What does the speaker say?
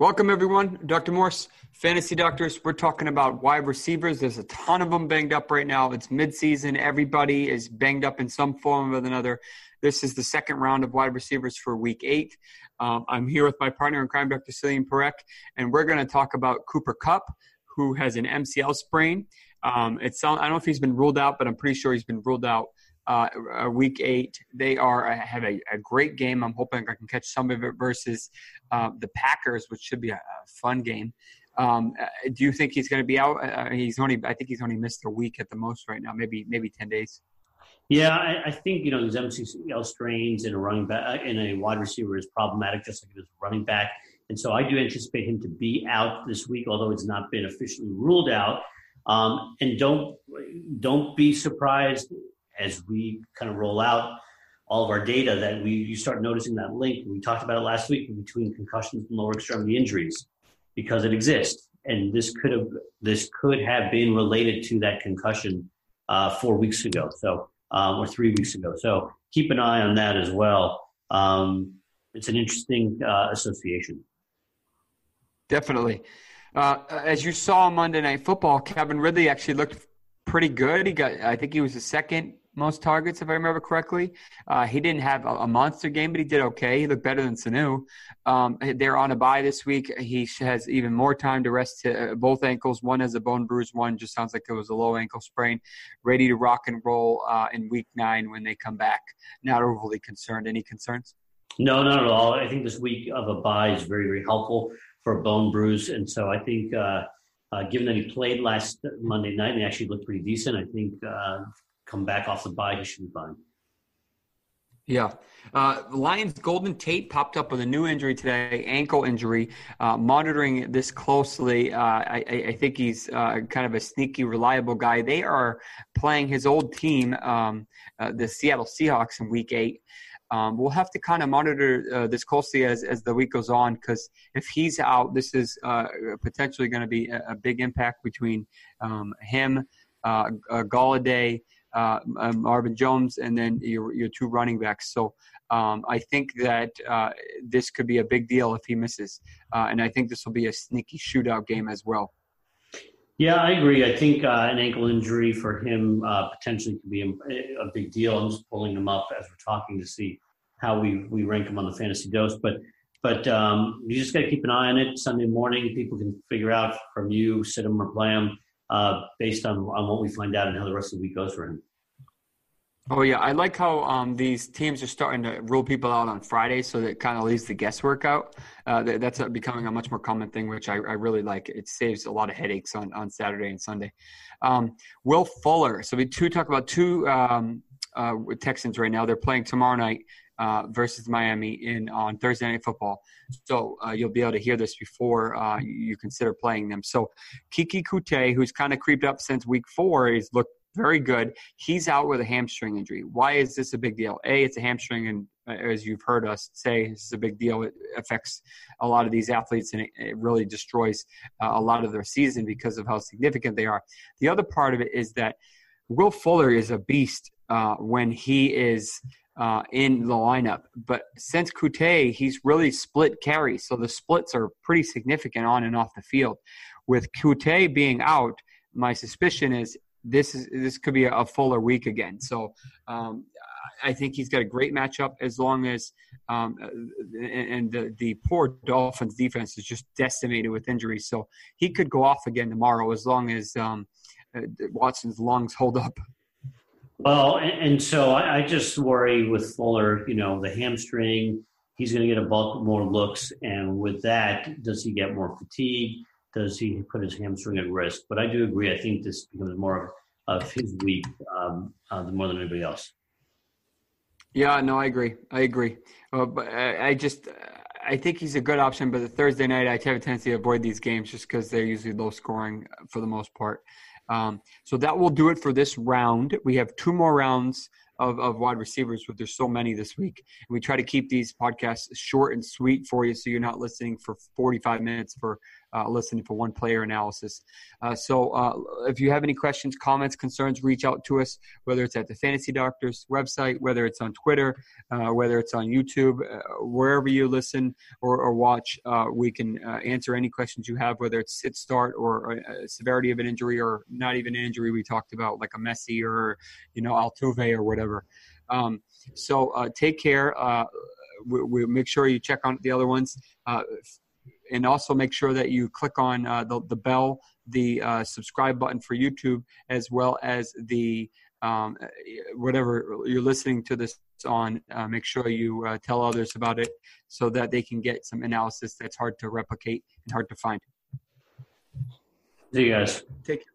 Welcome, everyone. Dr. Morse, Fantasy Doctors. We're talking about wide receivers. There's a ton of them banged up right now. It's midseason. Everybody is banged up in some form or another. This is the second round of wide receivers for week eight. Um, I'm here with my partner in crime, Dr. Selene Parekh, and we're going to talk about Cooper Kupp, who has an MCL sprain. Um, it's I don't know if he's been ruled out, but I'm pretty sure he's been ruled out uh, week eight. They are uh, have a, a, great game. I'm hoping I can catch some of it versus uh, the Packers, which should be a, a fun game. Um, uh, do you think he's going to be out? Uh, he's only I think he's only missed a week at the most right now, maybe maybe ten days. Yeah, I, I think you know these MCL strains in a running back in a wide receiver is problematic, just like it is running back. And so I do anticipate him to be out this week, although it's not been officially ruled out. Um, and don't don't be surprised as we kind of roll out all of our data that we you start noticing that link. We talked about it last week between concussions and lower extremity injuries because it exists, and this could have this could have been related to that concussion uh, four weeks ago, so um, or three weeks ago. So keep an eye on that as well. Um, it's an interesting uh, association. Definitely. Uh, as you saw Monday Night Football, Calvin Ridley actually looked pretty good. He got, I think he was the second most targets, if I remember correctly. Uh, he didn't have a, a, monster game, but he did okay. He looked better than Sanu. Um, they're on a bye this week. He has even more time to rest uh, both ankles. One has a bone bruise. One just sounds like it was a low ankle sprain. Ready to rock and roll uh, in week nine when they come back. Not overly concerned. Any concerns? No, not at all. I think this week of a bye is very, very helpful for a bone bruise. And so I think, uh, uh, given that he played last Monday night and he actually looked pretty decent, I think uh, come back off the bye, he should be fine. Yeah. Uh, Lions Golden Tate popped up with a new injury today, ankle injury. Uh, monitoring this closely, uh, I, I, think he's uh, kind of a sneaky, reliable guy. They are playing his old team, um, uh, the Seattle Seahawks, in week eight. Um, we'll have to kind of monitor uh, this closely as, as the week goes on because if he's out, this is potentially going to be a, a, big impact between um, him, uh, Golladay, uh, um, Marvin Jones, and then your your two running backs. So um, I think that uh, this could be a big deal if he misses, uh, and I think this will be a sneaky shootout game as well. Yeah, I agree. I think uh, an ankle injury for him uh, potentially could be a, a, big deal. I'm just pulling him up as we're talking to see how we we rank him on the fantasy dose, but. But um, you just got to keep an eye on it. Sunday morning, people can figure out from you, sit him or play him uh, based on, on what we find out and how the rest of the week goes for him. Oh yeah, I like how um, these teams are starting to rule people out on Friday, so that kind of leaves the guesswork out. Uh, that's a, becoming a much more common thing, which I, I, really like. It saves a lot of headaches on, on Saturday and Sunday. Um, Will Fuller. So we two talk about two um, uh, Texans right now. They're playing tomorrow night uh, versus Miami in on Thursday Night Football. So uh, you'll be able to hear this before uh, you consider playing them. So Keke Coutee, who's kind of creeped up since week four, he's looked very good. He's out with a hamstring injury. Why is this a big deal? A, it's a hamstring, and uh, as you've heard us say, this is a big deal. It affects a lot of these athletes, and it, it really destroys uh, a lot of their season because of how significant they are. The other part of it is that Will Fuller is a beast uh, when he is uh, in the lineup. But since Coutee, he's really split carries, so the splits are pretty significant on and off the field. With Coutee being out, my suspicion is this is this could be a, fuller week again. So um, I think he's got a great matchup as long as um, and the the poor Dolphins defense is just decimated with injuries. So he could go off again tomorrow as long as um, uh, Watson's lungs hold up. Well, and, and so I, I, just worry with Fuller. You know, the hamstring. He's going to get a bulk more looks, and with that, does he get more fatigue? does he put his hamstring at risk? But I do agree. I think this becomes more of, his week um, uh, more than anybody else. Yeah, no, I agree. I agree. Uh, but I, I, just, I think he's a good option. But the Thursday night, I have a tendency to avoid these games just because they're usually low scoring for the most part. Um, so that will do it for this round. We have two more rounds of, of wide receivers, but there's so many this week. We try to keep these podcasts short and sweet for you so you're not listening for 45 minutes for uh, listening for one player analysis. Uh, so uh, if you have any questions, comments, concerns, reach out to us, whether it's at the Fantasy Doctors website, whether it's on Twitter, uh, whether it's on YouTube, uh, wherever you listen or, or watch, uh, we can answer any questions you have, whether it's sit start or severity of an injury or not even an injury we talked about, like a Messi or, you know, Altuve or whatever. Um, so take care. We, we, make sure you check on the other ones. Uh, and also make sure that you click on uh, the, the bell, the uh, subscribe button for YouTube, as well as the um, whatever you're listening to this on. Uh, make sure you uh, tell others about it so that they can get some analysis that's hard to replicate and hard to find. See you guys. Take care.